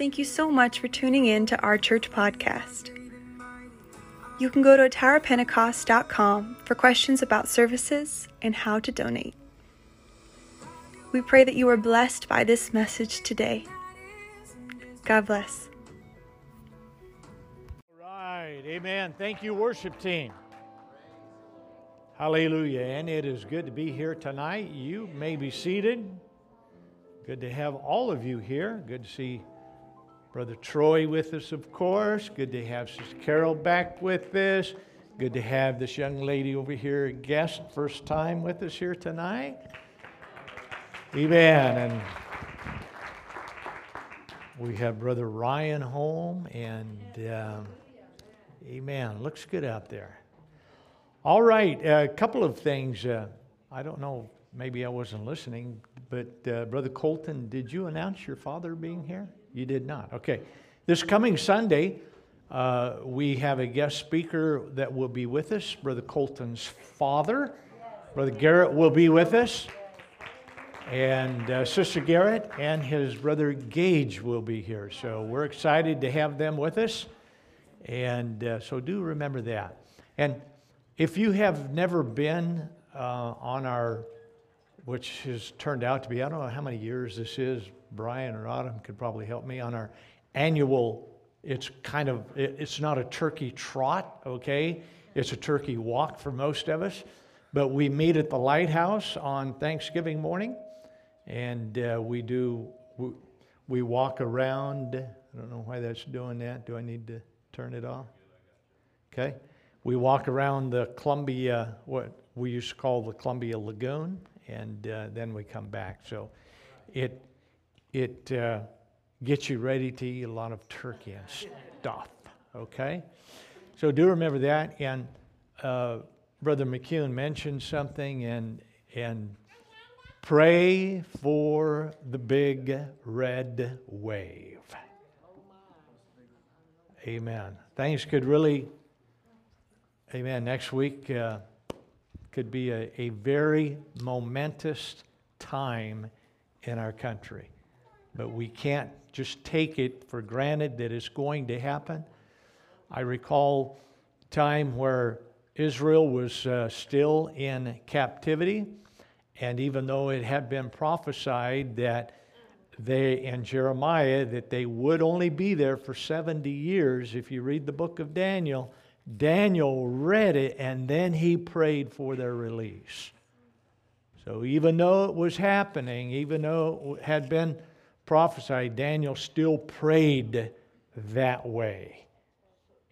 Thank you so much for tuning in to our church podcast. You can go to atarapentecost.com for questions about services and how to donate. We pray that you are blessed by this message today. God bless. All right, amen. Thank you, worship team. Hallelujah. And it is good to be here tonight. You may be seated. Good to have all of you here. Good to see Brother Troy with us, of course. Good to have Sister Carol back with us. Good to have this young lady over here, guest, first time with us here tonight. Amen. And we have Brother Ryan home, and um, amen. Looks good out there. All right, a couple of things. Uh, I don't know, maybe I wasn't listening, but uh, Brother Colton, did you announce your father being here? You did not. Okay. This coming Sunday, uh, we have a guest speaker that will be with us, Brother Colton's father. Brother Garrett will be with us. And uh, Sister Garrett and his brother Gage will be here. So we're excited to have them with us. And uh, so do remember that. And if you have never been uh, on our, which has turned out to be, I don't know how many years this is, Brian or Autumn could probably help me, on our annual, it's kind of, it's not a turkey trot, okay? It's a turkey walk for most of us. But we meet at the lighthouse on Thanksgiving morning, and uh, we do, we, we walk around. I don't know why that's doing that. Do I need to turn it off? Okay. We walk around the Columbia, what we used to call the Columbia Lagoon, and uh, then we come back. So it, it uh, gets you ready to eat a lot of turkey and stuff, okay? So do remember that. And uh, Brother McCune mentioned something, and, and pray for the big red wave. Amen. Things could really Amen. Next week uh, could be a, a very momentous time in our country. But we can't just take it for granted that it's going to happen. I recall a time where Israel was uh, still in captivity, and even though it had been prophesied that they and Jeremiah that they would only be there for 70 years, if you read the book of Daniel, Daniel read it and then he prayed for their release. So even though it was happening, even though it had been prophesied, Daniel still prayed that way.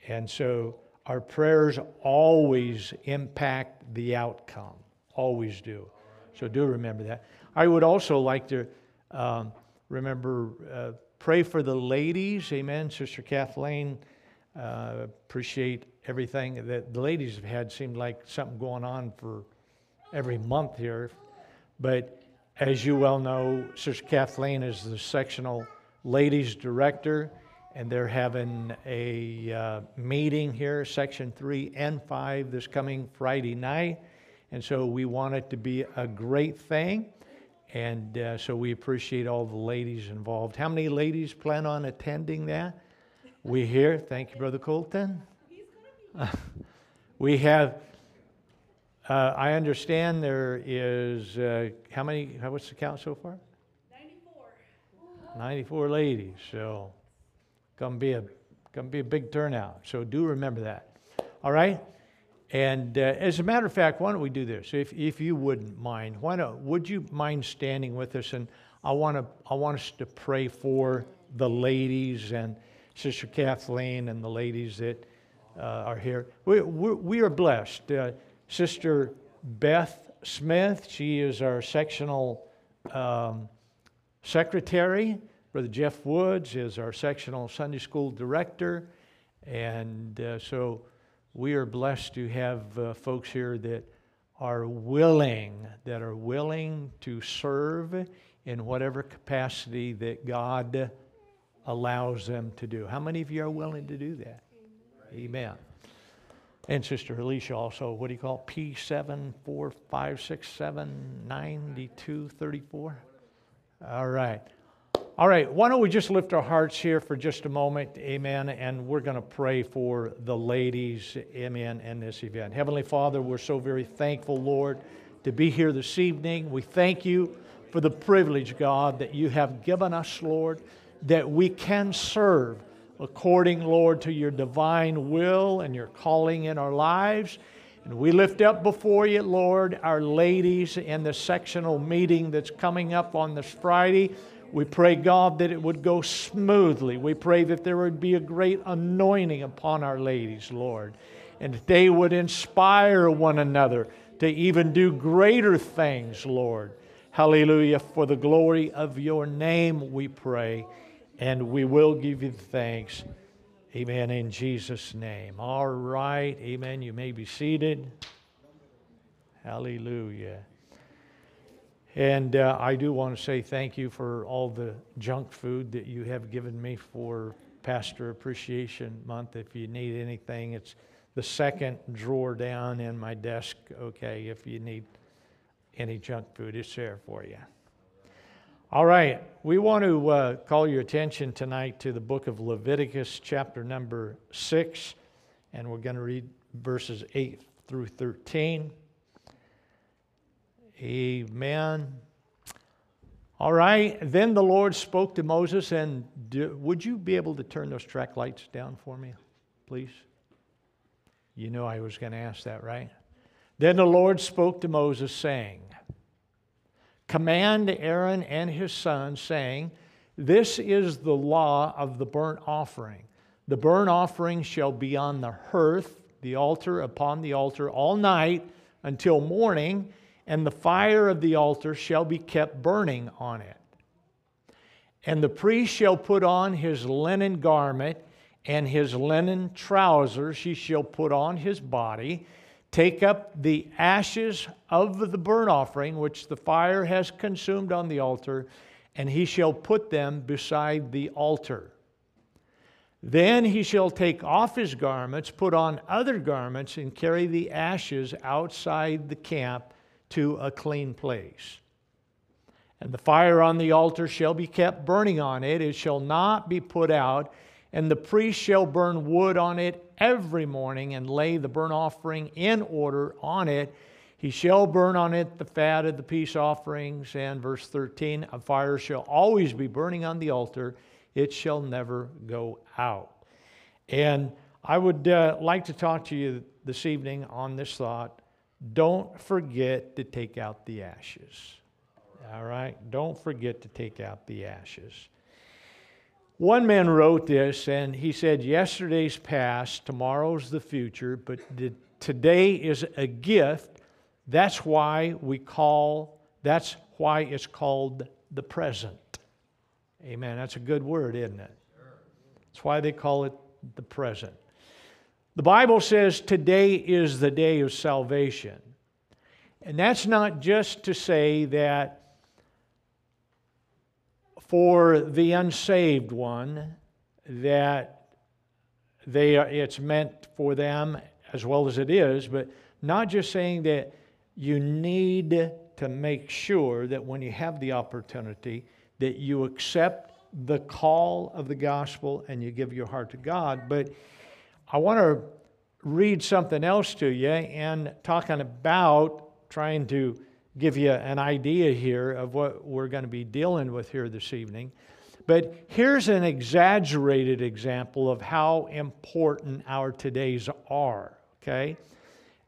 And so our prayers always impact the outcome, always do. So do remember that. I would also like to um, remember, uh, pray for the ladies. Amen. Sister Kathleen, uh, appreciate everything that the ladies have had seemed like something going on for every month here. But as you well know, Sister Kathleen is the sectional ladies director, and they're having a uh, meeting here, section three and five, this coming Friday night. And so we want it to be a great thing. And uh, so we appreciate all the ladies involved. How many ladies plan on attending that? We hear. Thank you, Brother Colton. We have, uh, I understand there is, uh, how many, how, what's the count so far? 94. 94 ladies, so gonna be a, gonna be a big turnout. So do remember that. All right? And uh, as a matter of fact, why don't we do this? If, if you wouldn't mind, why don't, would you mind standing with us? And I want to, I want us to pray for the ladies and Sister Kathleen and the ladies that uh, are here. We, we are blessed. Uh, Sister Beth Smith, she is our sectional um, secretary. Brother Jeff Woods is our sectional Sunday school director. And uh, so we are blessed to have uh, folks here that are willing, that are willing to serve in whatever capacity that God allows them to do. How many of you are willing to do that? Amen. And Sister Alicia also, what do you call it? P745679234? All right. All right, why don't we just lift our hearts here for just a moment, amen, and we're going to pray for the ladies, amen, in this event. Heavenly Father, we're so very thankful, Lord, to be here this evening. We thank you for the privilege, God, that you have given us, Lord, that we can serve according, Lord, to your divine will and your calling in our lives. And we lift up before you, Lord, our ladies in the sectional meeting that's coming up on this Friday. We pray, God, that it would go smoothly. We pray that there would be a great anointing upon our ladies, Lord, and that they would inspire one another to even do greater things, Lord. Hallelujah. For the glory of your name, we pray, and we will give you thanks. Amen. In Jesus' name. All right. Amen. You may be seated. Hallelujah. And uh, I do want to say thank you for all the junk food that you have given me for Pastor Appreciation Month. If you need anything, it's the second drawer down in my desk. Okay, if you need any junk food, it's there for you. All right, we want to uh, call your attention tonight to the book of Leviticus, chapter number 6, and we're going to read verses 8 through 13. Amen. All right. Then the Lord spoke to Moses, and do, would you be able to turn those track lights down for me, please? You know I was going to ask that, right? Then the Lord spoke to Moses, saying, Command Aaron and his sons, saying, This is the law of the burnt offering. The burnt offering shall be on the hearth, the altar, upon the altar, all night until morning and the fire of the altar shall be kept burning on it. And the priest shall put on his linen garment and his linen trousers he shall put on his body, take up the ashes of the burnt offering which the fire has consumed on the altar, and he shall put them beside the altar. Then he shall take off his garments, put on other garments, and carry the ashes outside the camp to a clean place. And the fire on the altar shall be kept burning on it, it shall not be put out. And the priest shall burn wood on it every morning and lay the burnt offering in order on it. He shall burn on it the fat of the peace offerings. And verse 13 a fire shall always be burning on the altar, it shall never go out. And I would uh, like to talk to you this evening on this thought don't forget to take out the ashes. All right? Don't forget to take out the ashes. One man wrote this and he said, Yesterday's past, tomorrow's the future, but today is a gift. That's why we call, that's why it's called the present. Amen. That's a good word, isn't it? That's why they call it the present. The Bible says today is the day of salvation. And that's not just to say that for the unsaved one, that they are, it's meant for them as well as it is, but not just saying that you need to make sure that when you have the opportunity that you accept the call of the gospel and you give your heart to God, but I want to read something else to you and talking about trying to give you an idea here of what we're going to be dealing with here this evening. But here's an exaggerated example of how important our todays are, okay?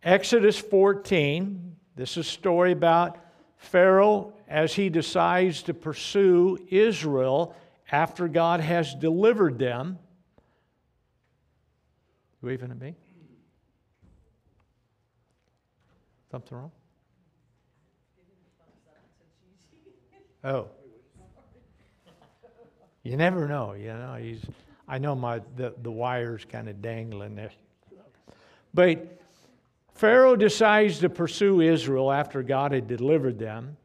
Exodus 14, this is a story about Pharaoh as he decides to pursue Israel after God has delivered them. Waving at me? Something wrong? Oh. You never know, you know. He's I know my the, the wire's kind of dangling there. But Pharaoh decides to pursue Israel after God had delivered them.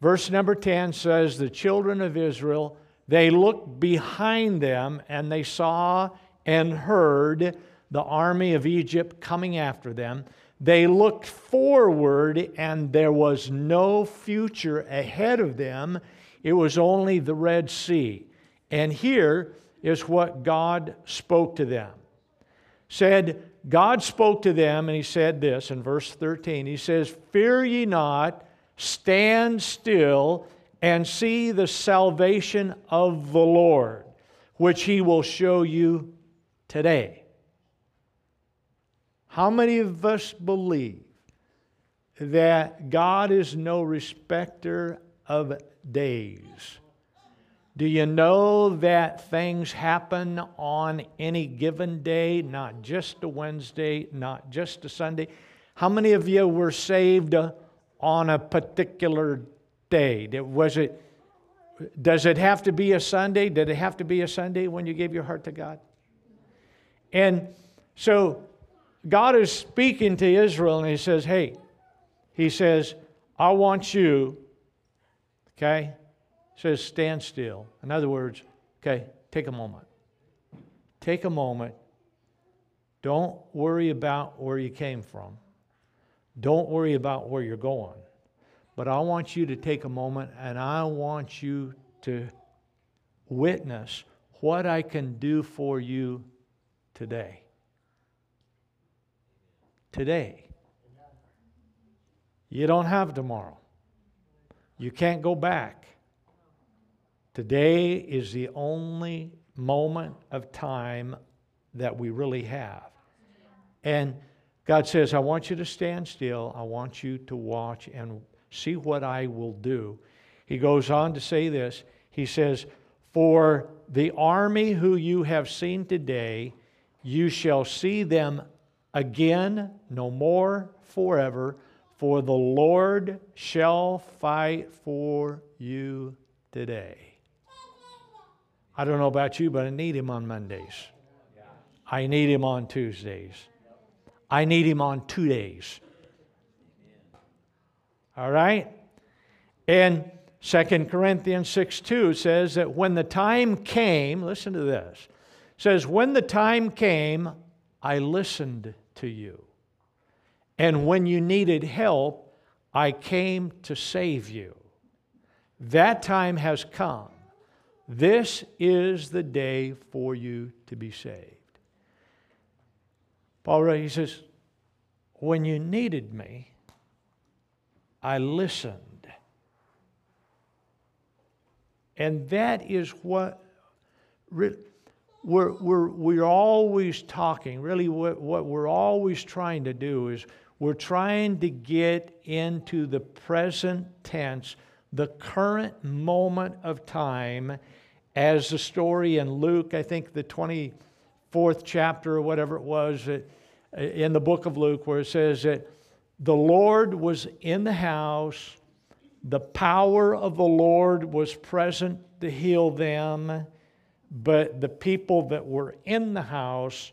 Verse number 10 says, The children of Israel, they looked behind them and they saw and heard the army of Egypt coming after them. They looked forward, and there was no future ahead of them. It was only the Red Sea. And here is what God spoke to them. Said, God spoke to them, and he said this in verse 13. He says, Fear ye not, stand still, and see the salvation of the Lord, which he will show you today. How many of us believe that God is no respecter of days? Do you know that things happen on any given day, not just a Wednesday, not just a Sunday? How many of you were saved on a particular day? Was it, does it have to be a Sunday? Did it have to be a Sunday when you gave your heart to God? And so God is speaking to Israel and he says, Hey, he says, I want you, okay? says stand still. In other words, okay, take a moment. Take a moment. Don't worry about where you came from. Don't worry about where you're going. But I want you to take a moment and I want you to witness what I can do for you today. Today. You don't have tomorrow. You can't go back. Today is the only moment of time that we really have. And God says, I want you to stand still. I want you to watch and see what I will do. He goes on to say this He says, For the army who you have seen today, you shall see them again no more forever, for the Lord shall fight for you today. I don't know about you, but I need him on Mondays. I need him on Tuesdays. I need him on two days. All right? And 2 Corinthians 6 2 says that when the time came, listen to this, says, When the time came, I listened to you. And when you needed help, I came to save you. That time has come. This is the day for you to be saved. Paul wrote, he says, When you needed me, I listened. And that is what we're, we're, we're always talking. Really, what, what we're always trying to do is we're trying to get into the present tense, the current moment of time as the story in Luke, I think the 24th chapter or whatever it was uh, in the book of Luke, where it says that the Lord was in the house, the power of the Lord was present to heal them, but the people that were in the house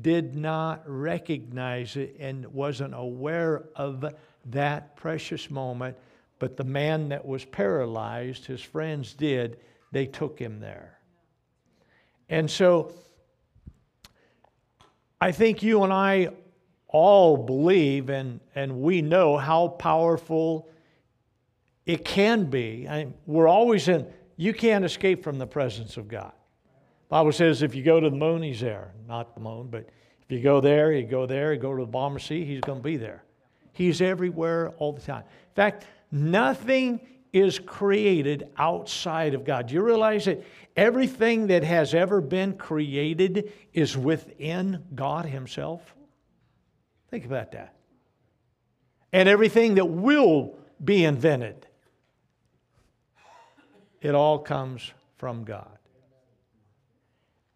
did not recognize it and wasn't aware of that precious moment. But the man that was paralyzed, his friends did, they took him there. And so I think you and I all believe and, and we know how powerful it can be. I we're always in, you can't escape from the presence of God. Bible says if you go to the moon, he's there. Not the moon, but if you go there, you go there, you go to the Balmer Sea, he's going to be there. He's everywhere all the time. In fact, nothing is created outside of God. Do you realize that everything that has ever been created is within God Himself? Think about that. And everything that will be invented, it all comes from God.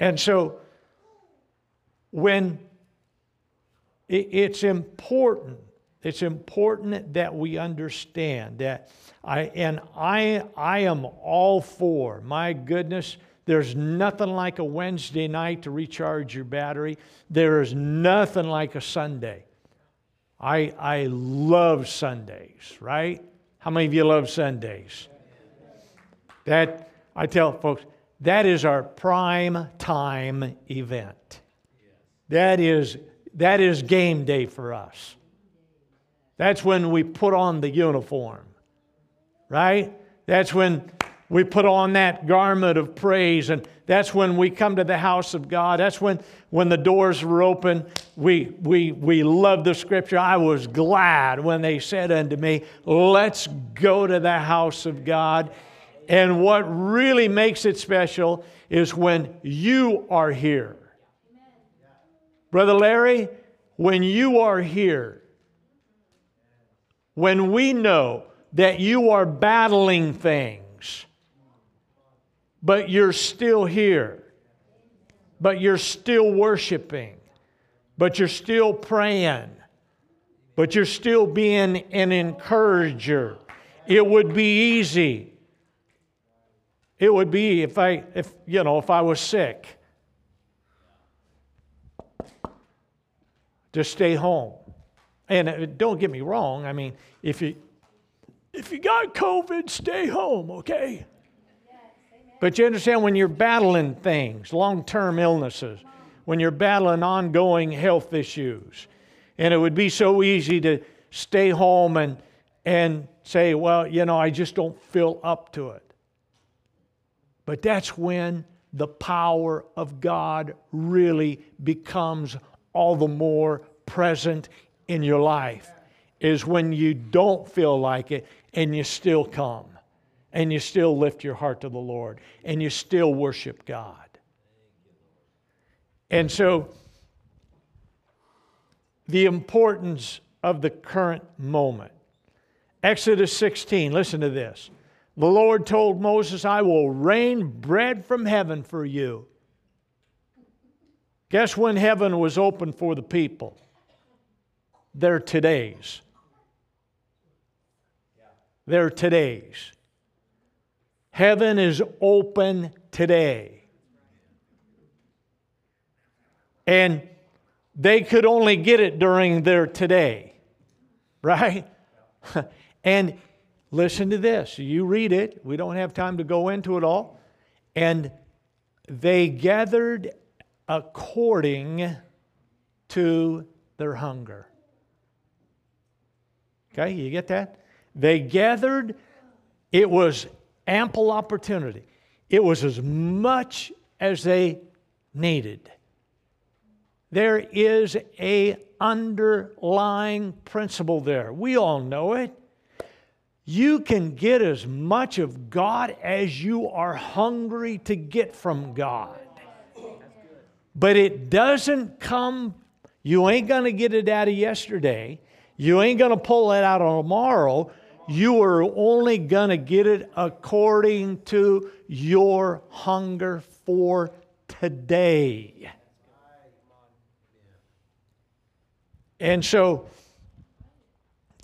And so, when it's important, it's important that we understand that I, and I, I am all for, my goodness, there's nothing like a Wednesday night to recharge your battery. There is nothing like a Sunday. I, I love Sundays, right? How many of you love Sundays? That, I tell folks, that is our prime time event. That is, that is game day for us. That's when we put on the uniform right? That's when We put on that garment of praise, and that's when we come to the house of God. That's when, when the doors were open. We, we, we love the scripture. I was glad when they said unto me, Let's go to the house of God. And what really makes it special is when you are here. Brother Larry, when you are here, when we know that you are battling things, but you're still here, but you're still worshiping, but you're still praying, but you're still being an encourager. It would be easy. It would be if I, if, you know, if I was sick, to stay home. And uh, don't get me wrong, I mean, if you, if you got COVID, stay home, okay? But you understand when you're battling things, long term illnesses, when you're battling ongoing health issues, and it would be so easy to stay home and, and say, well, you know, I just don't feel up to it. But that's when the power of God really becomes all the more present in your life, is when you don't feel like it and you still come and you still lift your heart to the Lord and you still worship God. And so, the importance of the current moment. Exodus 16, listen to this. The Lord told Moses, I will rain bread from heaven for you. Guess when heaven was open for the people? They're today's. They're today's. Heaven is open today. And they could only get it during their today, right? and listen to this. You read it. We don't have time to go into it all. And they gathered according to their hunger. Okay, you get that? They gathered. It was ample opportunity. It was as much as they needed. There is a underlying principle there. We all know it. You can get as much of God as you are hungry to get from God. But it doesn't come, you ain't going to get it out of yesterday. You ain't going to pull it out on tomorrow you are only going to get it according to your hunger for today. And so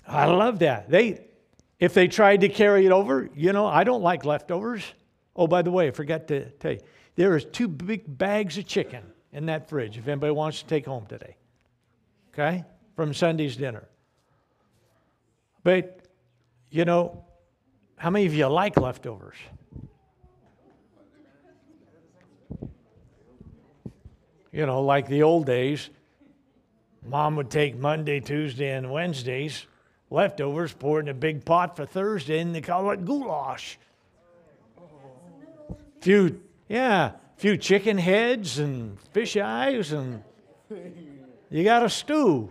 I love that. They if they tried to carry it over, you know, I don't like leftovers. Oh, by the way, I forgot to tell you. There is two big bags of chicken in that fridge if anybody wants to take home today. Okay? From Sunday's dinner. But you know, how many of you like leftovers? You know, like the old days, mom would take Monday, Tuesday, and Wednesdays leftovers, pour in a big pot for Thursday, and they call it goulash. Few, yeah, few chicken heads and fish eyes, and you got a stew.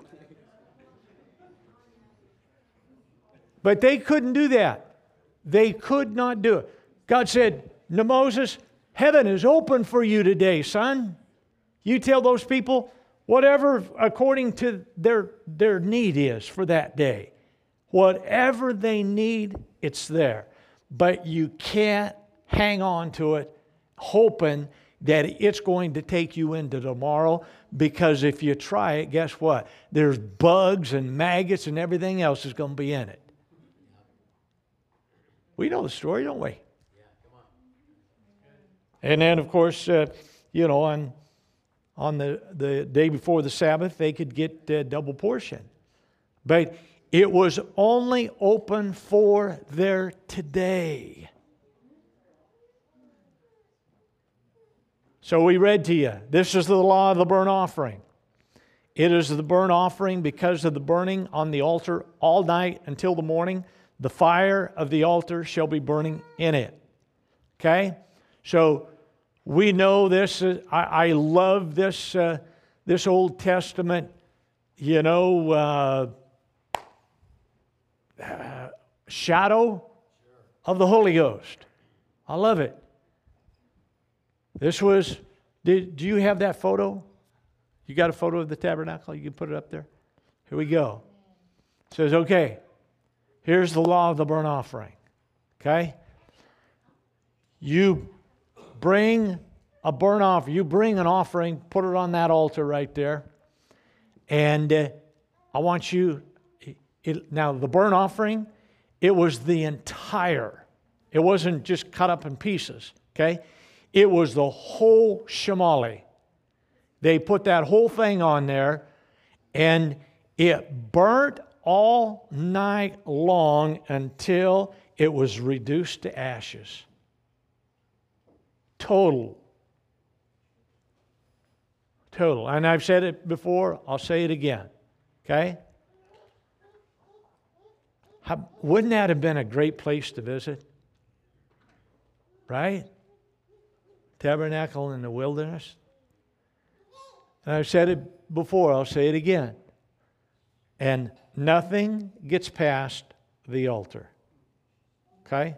But they couldn't do that. They could not do it. God said to Moses, Heaven is open for you today, son. You tell those people whatever according to their, their need is for that day. Whatever they need, it's there. But you can't hang on to it hoping that it's going to take you into tomorrow because if you try it, guess what? There's bugs and maggots and everything else is going to be in it. We know the story, don't we? Yeah, come on. And then, of course, uh, you know, on, on the, the day before the Sabbath, they could get a double portion. But it was only open for their today. So we read to you this is the law of the burnt offering. It is the burnt offering because of the burning on the altar all night until the morning the fire of the altar shall be burning in it. Okay? So we know this. Uh, I, I, love this, uh, this Old Testament, you know, uh, uh, shadow of the Holy Ghost. I love it. This was, did, do you have that photo? You got a photo of the tabernacle? You can put it up there. Here we go. It says, okay, here's the law of the burnt offering. Okay? You bring a burnt offering, you bring an offering, put it on that altar right there. And uh, I want you, it, now the burnt offering, it was the entire, it wasn't just cut up in pieces, okay? It was the whole shamali. They put that whole thing on there, and it burnt all night long until it was reduced to ashes. Total. Total. And I've said it before, I'll say it again. Okay? How, wouldn't that have been a great place to visit? Right? Tabernacle in the wilderness. And I've said it before, I'll say it again. And nothing gets past the altar. Okay?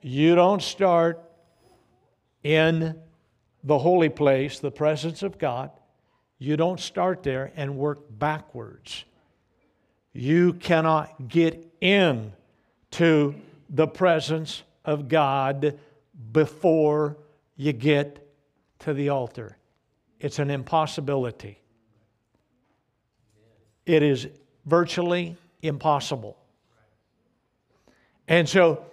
You don't start in the holy place, the presence of God. You don't start there and work backwards. You cannot get in to the presence of God before you get to the altar. It's an impossibility. It is virtually impossible. And so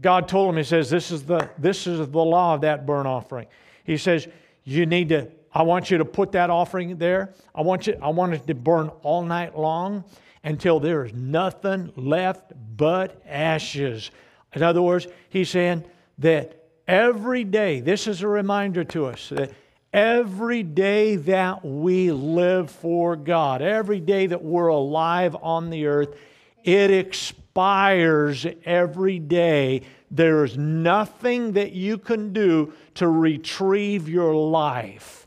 God told him, He says, This is the, this is the law of that burnt offering. He says, You need to, I want you to put that offering there. I want, you, I want it to burn all night long until there is nothing left but ashes. In other words, he's saying that every day, this is a reminder to us that every day that we live for God, every day that we're alive on the earth, it expires every day. There is nothing that you can do to retrieve your life.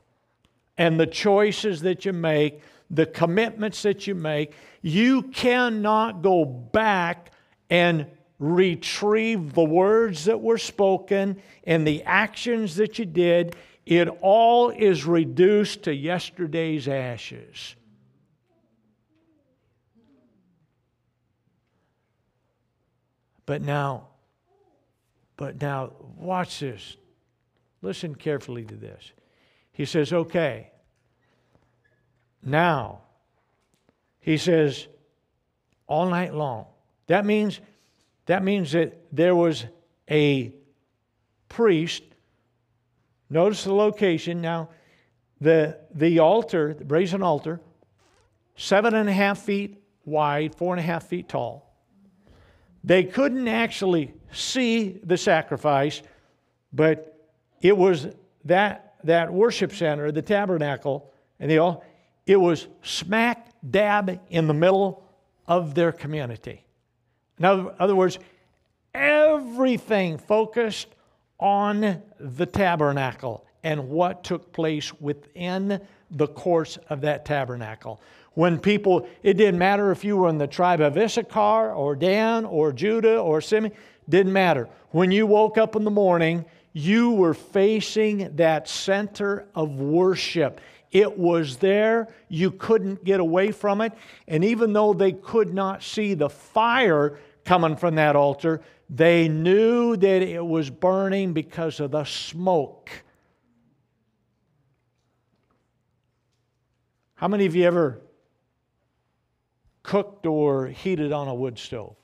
And the choices that you make, the commitments that you make, you cannot go back and retrieve the words that were spoken and the actions that you did. It all is reduced to yesterday's ashes. But now, but now, watch this. Listen carefully to this. He says, okay, now, he says, all night long. That means, that means that there was a priest. Notice the location. Now, the, the altar, the brazen altar, seven and a half feet wide, four and a half feet tall. They couldn't actually see the sacrifice, but it was that, that worship center, the tabernacle, and they all, it was smack dab in the middle of their community. In other, words, everything focused on the tabernacle and what took place within the course of that tabernacle. When people, it didn't matter if you were in the tribe of Issachar or Dan or Judah or Simeon, didn't matter. When you woke up in the morning, you were facing that center of worship. It was there. You couldn't get away from it. And even though they could not see the fire coming from that altar, they knew that it was burning because of the smoke. How many of you ever cooked or heated on a wood stove?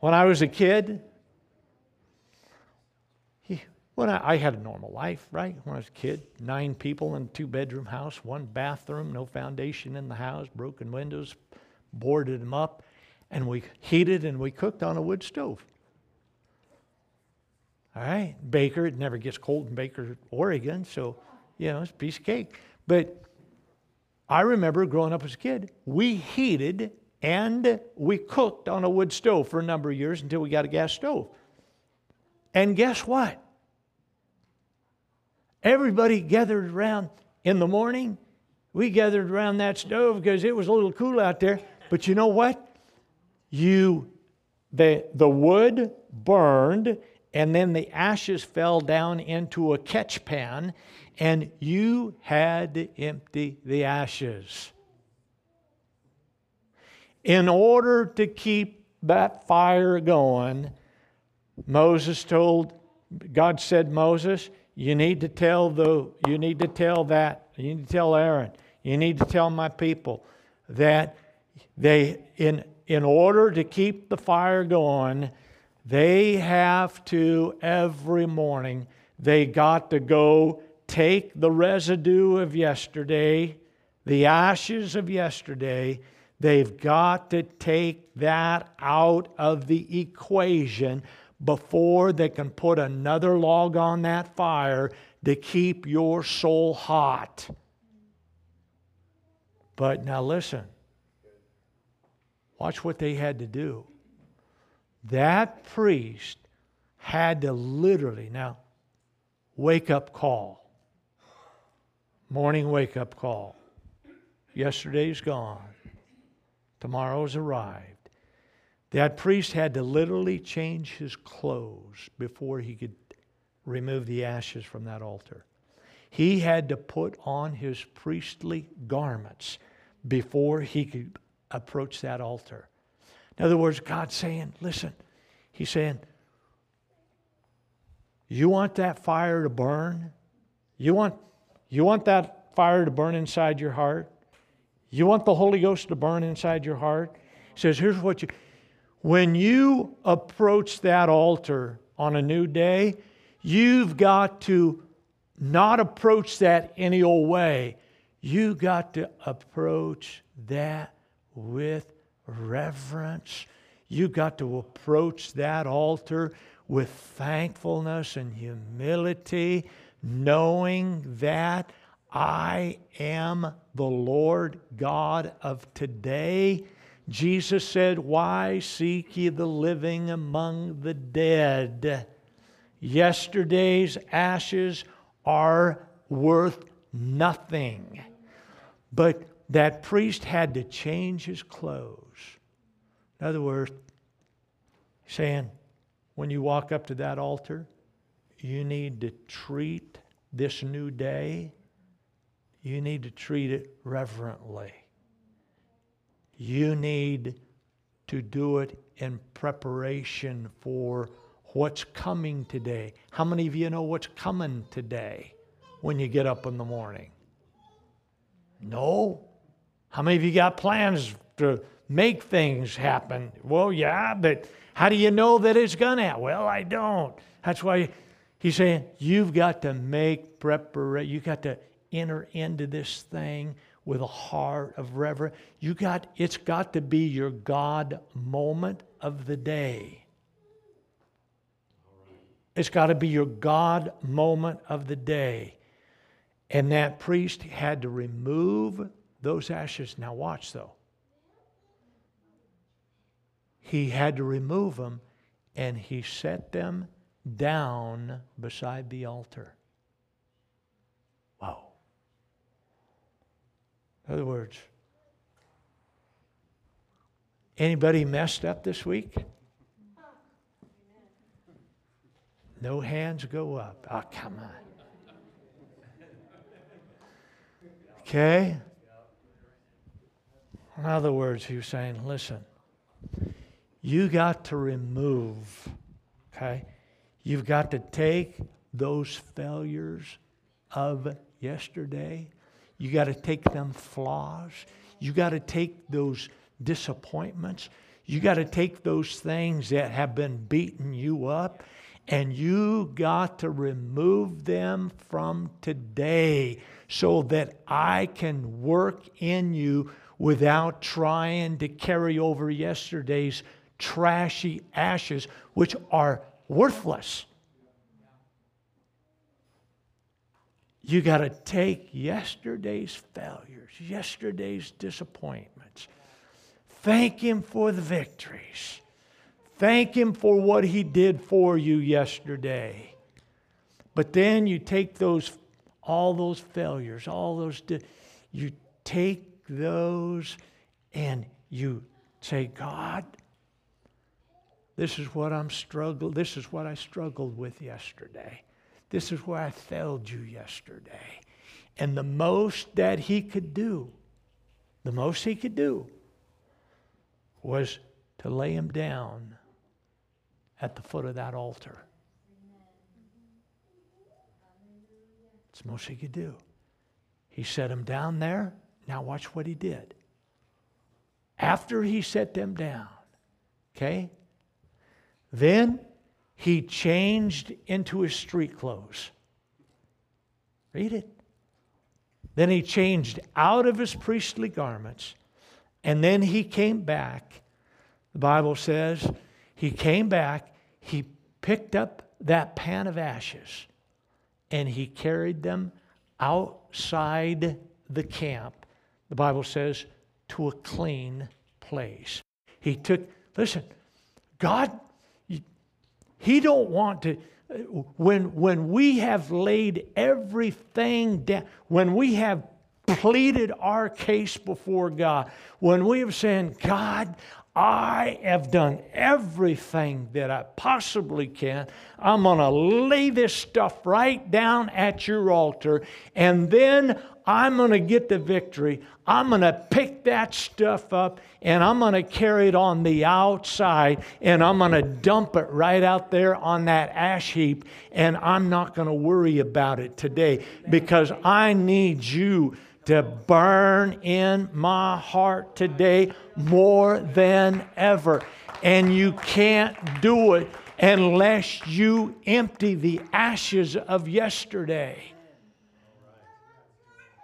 When I was a kid, when I, I, had a normal life, right? When I was a kid, nine people in a two bedroom house, one bathroom, no foundation in the house, broken windows, boarded them up, and we heated and we cooked on a wood stove. All right, Baker, it never gets cold in Baker, Oregon, so, you know, it's a piece of cake. But I remember growing up as a kid, we heated And we cooked on a wood stove for a number of years until we got a gas stove. And guess what? Everybody gathered around in the morning. We gathered around that stove because it was a little cool out there. But you know what? You the, the wood burned, and then the ashes fell down into a catch pan, and you had to empty the ashes. In order to keep that fire going, Moses told, God said, Moses, you need to tell the, you need to tell that, you need to tell Aaron, you need to tell my people that they, in, in order to keep the fire going, they have to every morning, they got to go take the residue of yesterday, the ashes of yesterday, they've got to take that out of the equation before they can put another log on that fire to keep your soul hot. But now listen, watch what they had to do. That priest had to literally, now, wake up call, morning wake up call. Yesterday's gone, tomorrow's arrived. That priest had to literally change his clothes before he could remove the ashes from that altar. He had to put on his priestly garments before he could approach that altar. In other words, God's saying, listen, He's saying, you want that fire to burn? You want, you want that fire to burn inside your heart? You want the Holy Ghost to burn inside your heart? He says, here's what you when you approach that altar on a new day, you've got to not approach that any old way. You got to approach that with reverence. You got to approach that altar with thankfulness and humility, knowing that I am the Lord God of today Jesus said, Why seek ye the living among the dead? Yesterday's ashes are worth nothing. But that priest had to change his clothes. In other words, saying, when you walk up to that altar, you need to treat this new day, you need to treat it reverently. You need to do it in preparation for what's coming today. How many of you know what's coming today when you get up in the morning? No. How many of you got plans to make things happen? Well, yeah, but how do you know that it's going to? Well, I don't. That's why he's saying you've got to make preparation. You've got to enter into this thing with a heart of reverence. You got it's got to be your God moment of the day. It's got to be your God moment of the day. And that priest had to remove those ashes. Now, watch though. He had to remove them and he set them down beside the altar. In other words, anybody messed up this week? No hands go up. Oh, come on. Okay? In other words, he was saying, listen, you got to remove, okay? You've got to take those failures of yesterday you got to take them flaws. You got to take those disappointments. You got to take those things that have been beating you up and you got to remove them from today so that I can work in you without trying to carry over yesterday's trashy ashes, which are worthless. You got to take yesterday's failures, yesterday's disappointments, Thank Him for the victories. Thank Him for what He did for you yesterday. But then you take those, all those failures, all those, you take those and you say, God, this is what I'm struggled. This is what I struggled with yesterday. This is where I failed you yesterday. And the most that he could do, the most he could do, was to lay him down at the foot of that altar. It's the most he could do. He set him down there. Now, watch what he did. After he set them down, okay, then he changed into his street clothes. Read it. Then he changed out of his priestly garments, and then he came back. The Bible says he came back, he picked up that pan of ashes, and he carried them outside the camp. The Bible says to a clean place. He took, listen, God he don't want to when when we have laid everything down, when we have pleaded our case before God, when we have said, God, I have done everything that I possibly can. I'm going to lay this stuff right down at your altar, and then I'm going to get the victory. I'm going to pick that stuff up and I'm going to carry it on the outside and I'm going to dump it right out there on that ash heap and I'm not going to worry about it today because I need you to burn in my heart today more than ever. And you can't do it unless you empty the ashes of yesterday.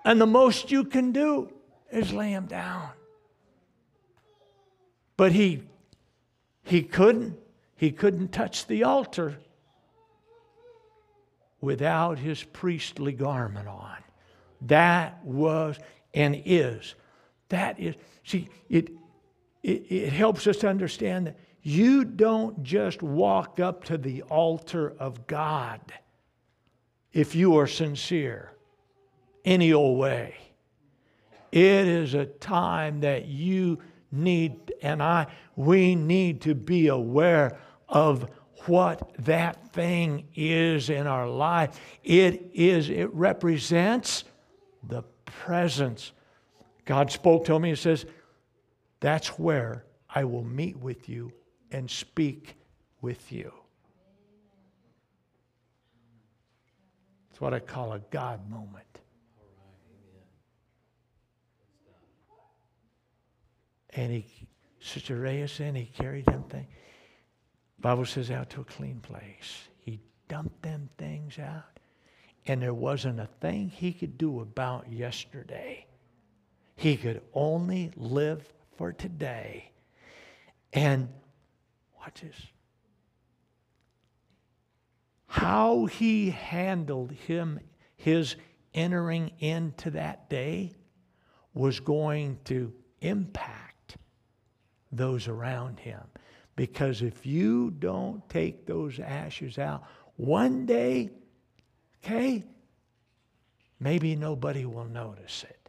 And the most you can do is lay him down. But he he couldn't he couldn't touch the altar without his priestly garment on. That was and is. That is see it it, it helps us understand that you don't just walk up to the altar of God if you are sincere any old way. It is a time that you need, and I, we need to be aware of what that thing is in our life. It is, it represents the presence. God spoke to me and says, That's where I will meet with you and speak with you. It's what I call a God moment. And he, Sister Reyes and he carried them things. Bible says out to a clean place. He dumped them things out. And there wasn't a thing he could do about yesterday. He could only live for today. And watch this. How he handled him, his entering into that day, was going to impact those around him. Because if you don't take those ashes out, one day, okay, maybe nobody will notice it.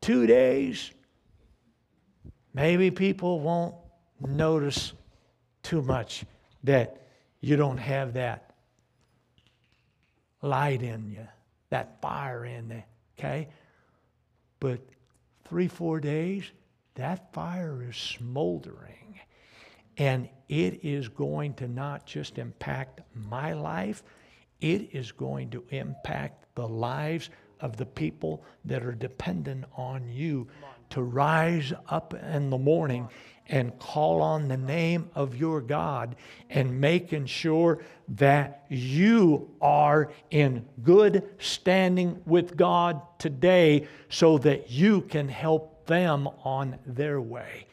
Two days, maybe people won't notice too much that you don't have that light in you, that fire in there, okay? But three, four days, that fire is smoldering. And it is going to not just impact my life, it is going to impact the lives of the people that are dependent on you to rise up in the morning and call on the name of your God and making sure that you are in good standing with God today so that you can help them on their way.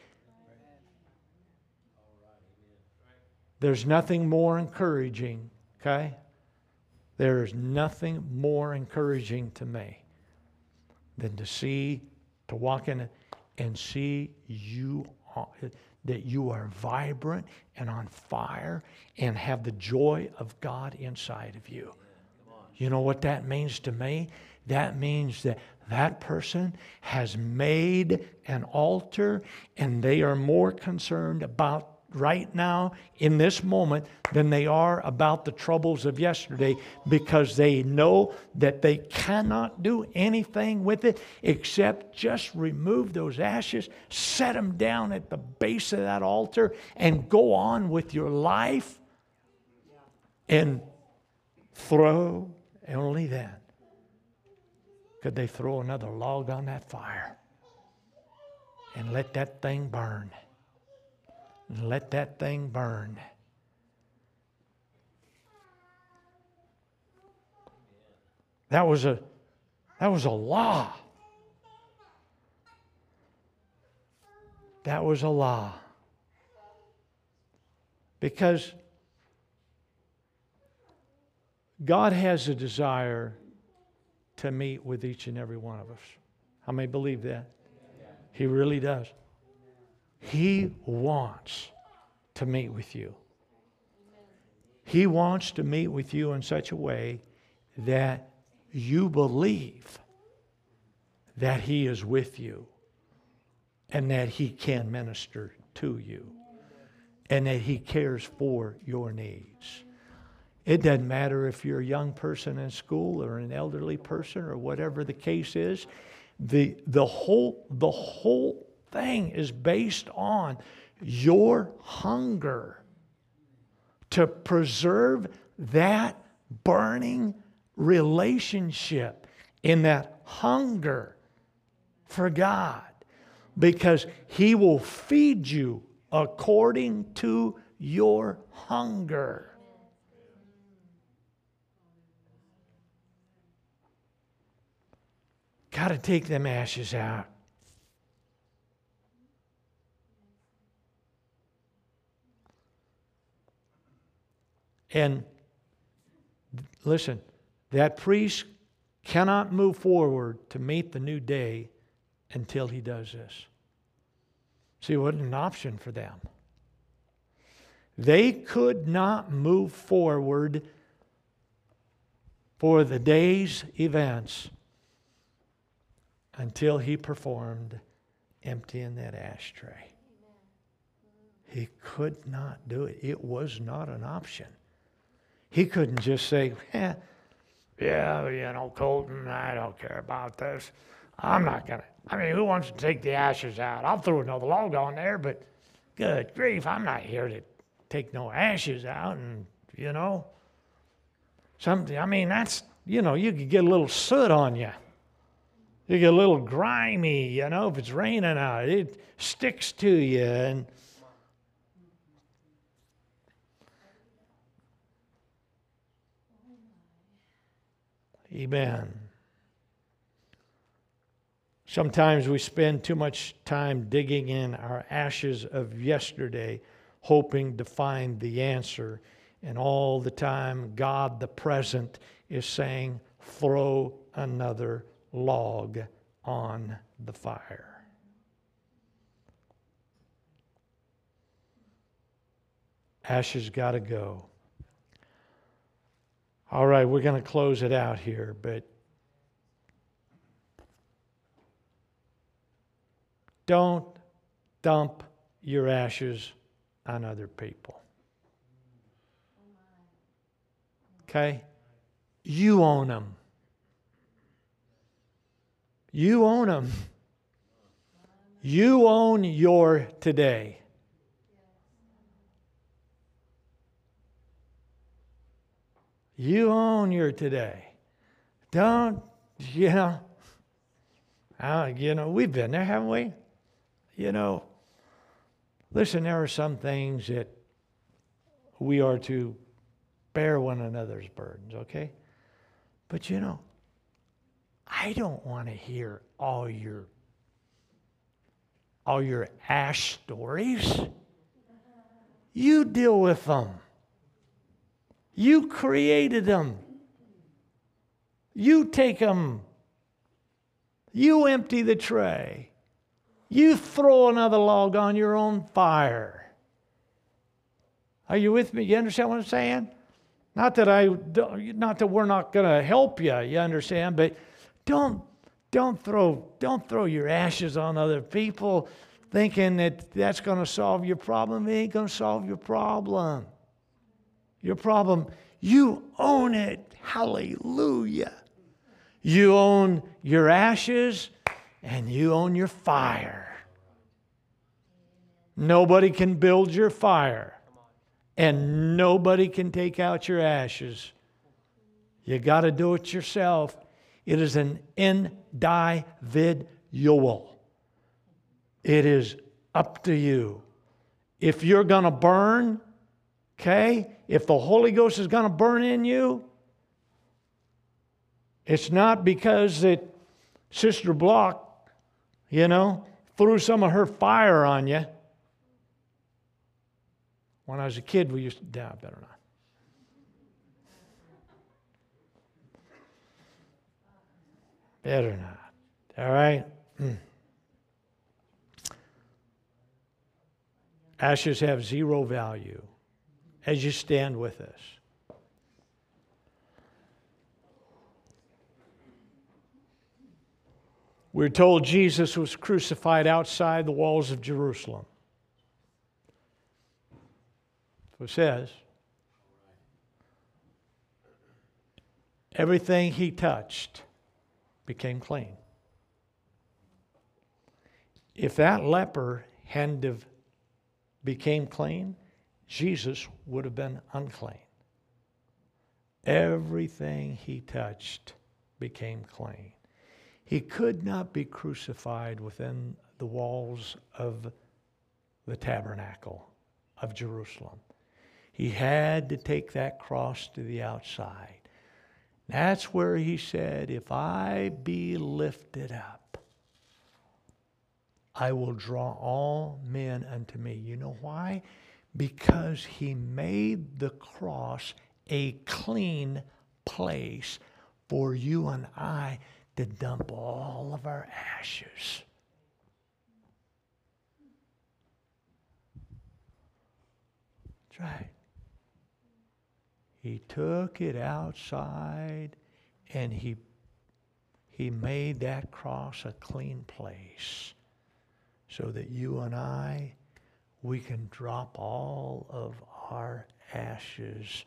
There's nothing more encouraging, okay? There's nothing more encouraging to me than to see, to walk in and see you that you are vibrant and on fire and have the joy of God inside of you. You know what that means to me? That means that that person has made an altar and they are more concerned about right now in this moment than they are about the troubles of yesterday because they know that they cannot do anything with it except just remove those ashes, set them down at the base of that altar, and go on with your life and throw only then could they throw another log on that fire and let that thing burn and let that thing burn. That was a that was a law. That was a law. Because God has a desire to meet with each and every one of us. How many believe that? He really does. He wants to meet with you. He wants to meet with you in such a way that you believe that He is with you and that He can minister to you and that He cares for your needs. It doesn't matter if you're a young person in school or an elderly person or whatever the case is. The, the, whole, the whole thing is based on your hunger to preserve that burning relationship in that hunger for God because He will feed you according to your hunger. Got to take them ashes out. And listen, that priest cannot move forward to meet the new day until he does this. See, it wasn't an option for them. They could not move forward for the day's events until he performed emptying that ashtray. He could not do it. It was not an option. He couldn't just say, eh, yeah, you know, Colton, I don't care about this. I'm not going to. I mean, who wants to take the ashes out? I'll throw another log on there, but good grief, I'm not here to take no ashes out and, you know, something. I mean, that's, you know, you could get a little soot on you. You get a little grimy, you know, if it's raining out, it sticks to you. And, Amen. Sometimes we spend too much time digging in our ashes of yesterday, hoping to find the answer. And all the time, God, the present, is saying, throw another log on the fire. Ashes got to go. All right, we're going to close it out here, but don't dump your ashes on other people. Okay? You own them. You own them. You own your today. You own your today. Don't, you know, uh, you know, we've been there, haven't we? You know, listen, there are some things that we are to bear one another's burdens, okay? But you know, I don't want to hear all your all your ash stories. You deal with them. You created them. You take them. You empty the tray. You throw another log on your own fire. Are you with me? You understand what I'm saying? Not that I, not that we're not going to help you. You understand? But don't, don't throw, don't throw your ashes on other people, thinking that that's going to solve your problem. It ain't going to solve your problem. Your problem, you own it. Hallelujah. You own your ashes and you own your fire. Nobody can build your fire, and nobody can take out your ashes. You got to do it yourself. It is an individual. It is up to you. If you're going to burn, okay, if the Holy Ghost is going to burn in you, it's not because that Sister Block, you know, threw some of her fire on you. When I was a kid, we used to, yeah, better not. Better not. All right? Mm. Ashes have zero value as you stand with us. We're told Jesus was crucified outside the walls of Jerusalem. So it says, everything he touched became clean. If that leper hadn't became clean, Jesus would have been unclean. Everything he touched became clean. He could not be crucified within the walls of the tabernacle of Jerusalem. He had to take that cross to the outside. That's where he said, If I be lifted up, I will draw all men unto me. You know why? Because he made the cross a clean place for you and I to dump all of our ashes. Right. He took it outside and he, he made that cross a clean place so that you and I, we can drop all of our ashes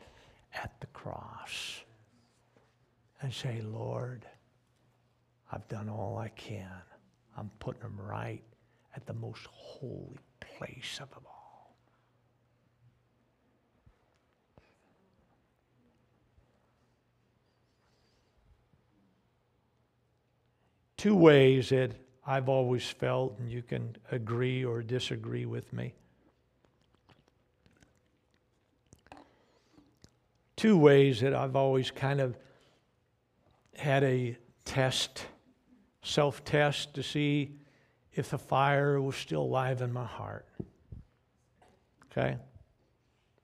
at the cross and say, Lord, I've done all I can. I'm putting them right at the most holy place of them all. Two ways that I've always felt, and you can agree or disagree with me. Two ways that I've always kind of had a test self test to see if the fire was still alive in my heart. Okay?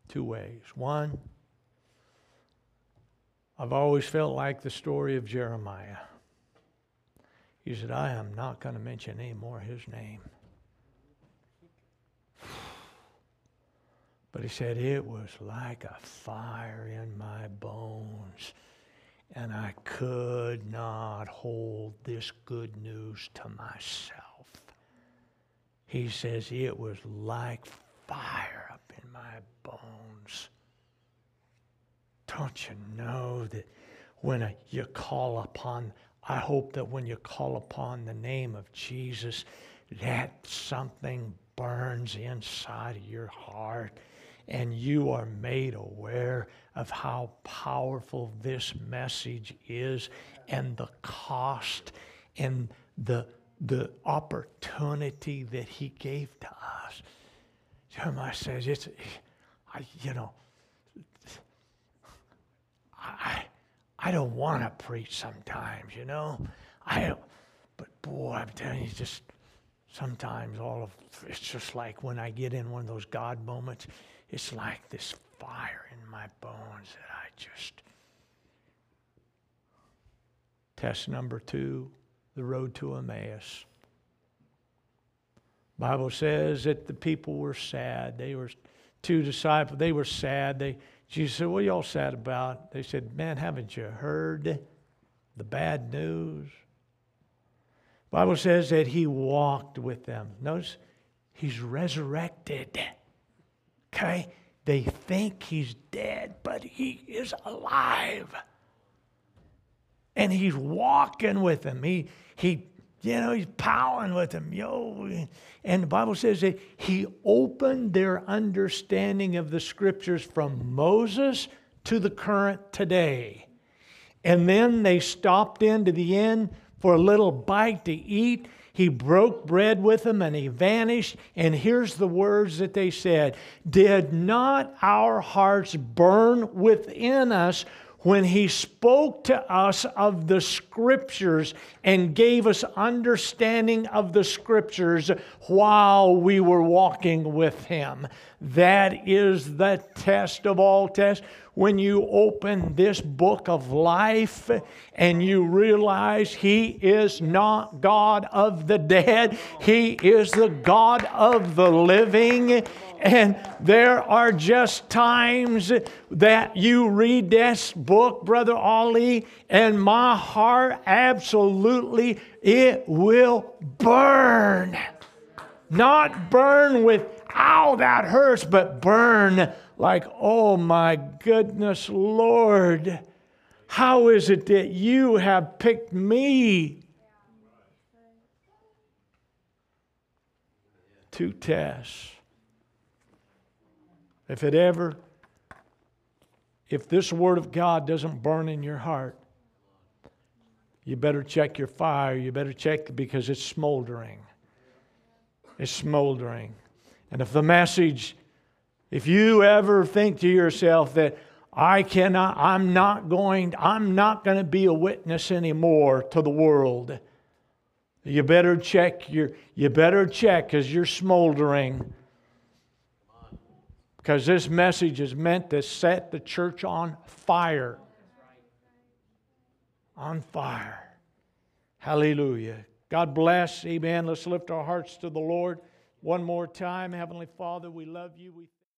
Two ways. One, I've always felt like the story of Jeremiah. He said, I am not going to mention any more his name. But he said, it was like a fire in my bones and I could not hold this good news to myself. He says, It was like fire up in my bones. Don't you know that when you call upon, I hope that when you call upon the name of Jesus, that something burns inside of your heart and you are made aware of how powerful this message is and the cost and the, the opportunity that he gave to us. Jeremiah says, it's, I, you know, I, I don't want to preach sometimes, you know. I don't, but boy, I'm telling you, just sometimes all of it's just like when I get in one of those God moments, it's like this fire in my bones that I just. Test number two the road to Emmaus. Bible says that the people were sad. They were two disciples, they were sad. They Jesus said, What are y'all sad about? They said, Man, haven't you heard the bad news? Bible says that he walked with them. Notice he's resurrected. Okay? They think he's dead, but he is alive. And he's walking with them. He, he, you know, he's powering with them. Yo. And the Bible says that he opened their understanding of the scriptures from Moses to the current today. And then they stopped into the inn for a little bite to eat. He broke bread with them and he vanished. And here's the words that they said Did not our hearts burn within us when he spoke to us of the scriptures and gave us understanding of the scriptures while we were walking with him. That is the test of all tests. When you open this book of life and you realize he is not God of the dead, he is the God of the living and there are just times that you read this book, Brother Ollie, and my heart absolutely, it will burn. Not burn with, ow, that hurts, but burn like, oh my goodness, Lord, how is it that you have picked me to test? If it ever, if this Word of God doesn't burn in your heart, you better check your fire. You better check because it's smoldering. It's smoldering. And if the message, if you ever think to yourself that I cannot, I'm not going, I'm not going to be a witness anymore to the world. You better check your, you better check because you're smoldering because this message is meant to set the church on fire. On fire. Hallelujah. God bless. Amen. Let's lift our hearts to the Lord one more time. Heavenly Father, we love you. We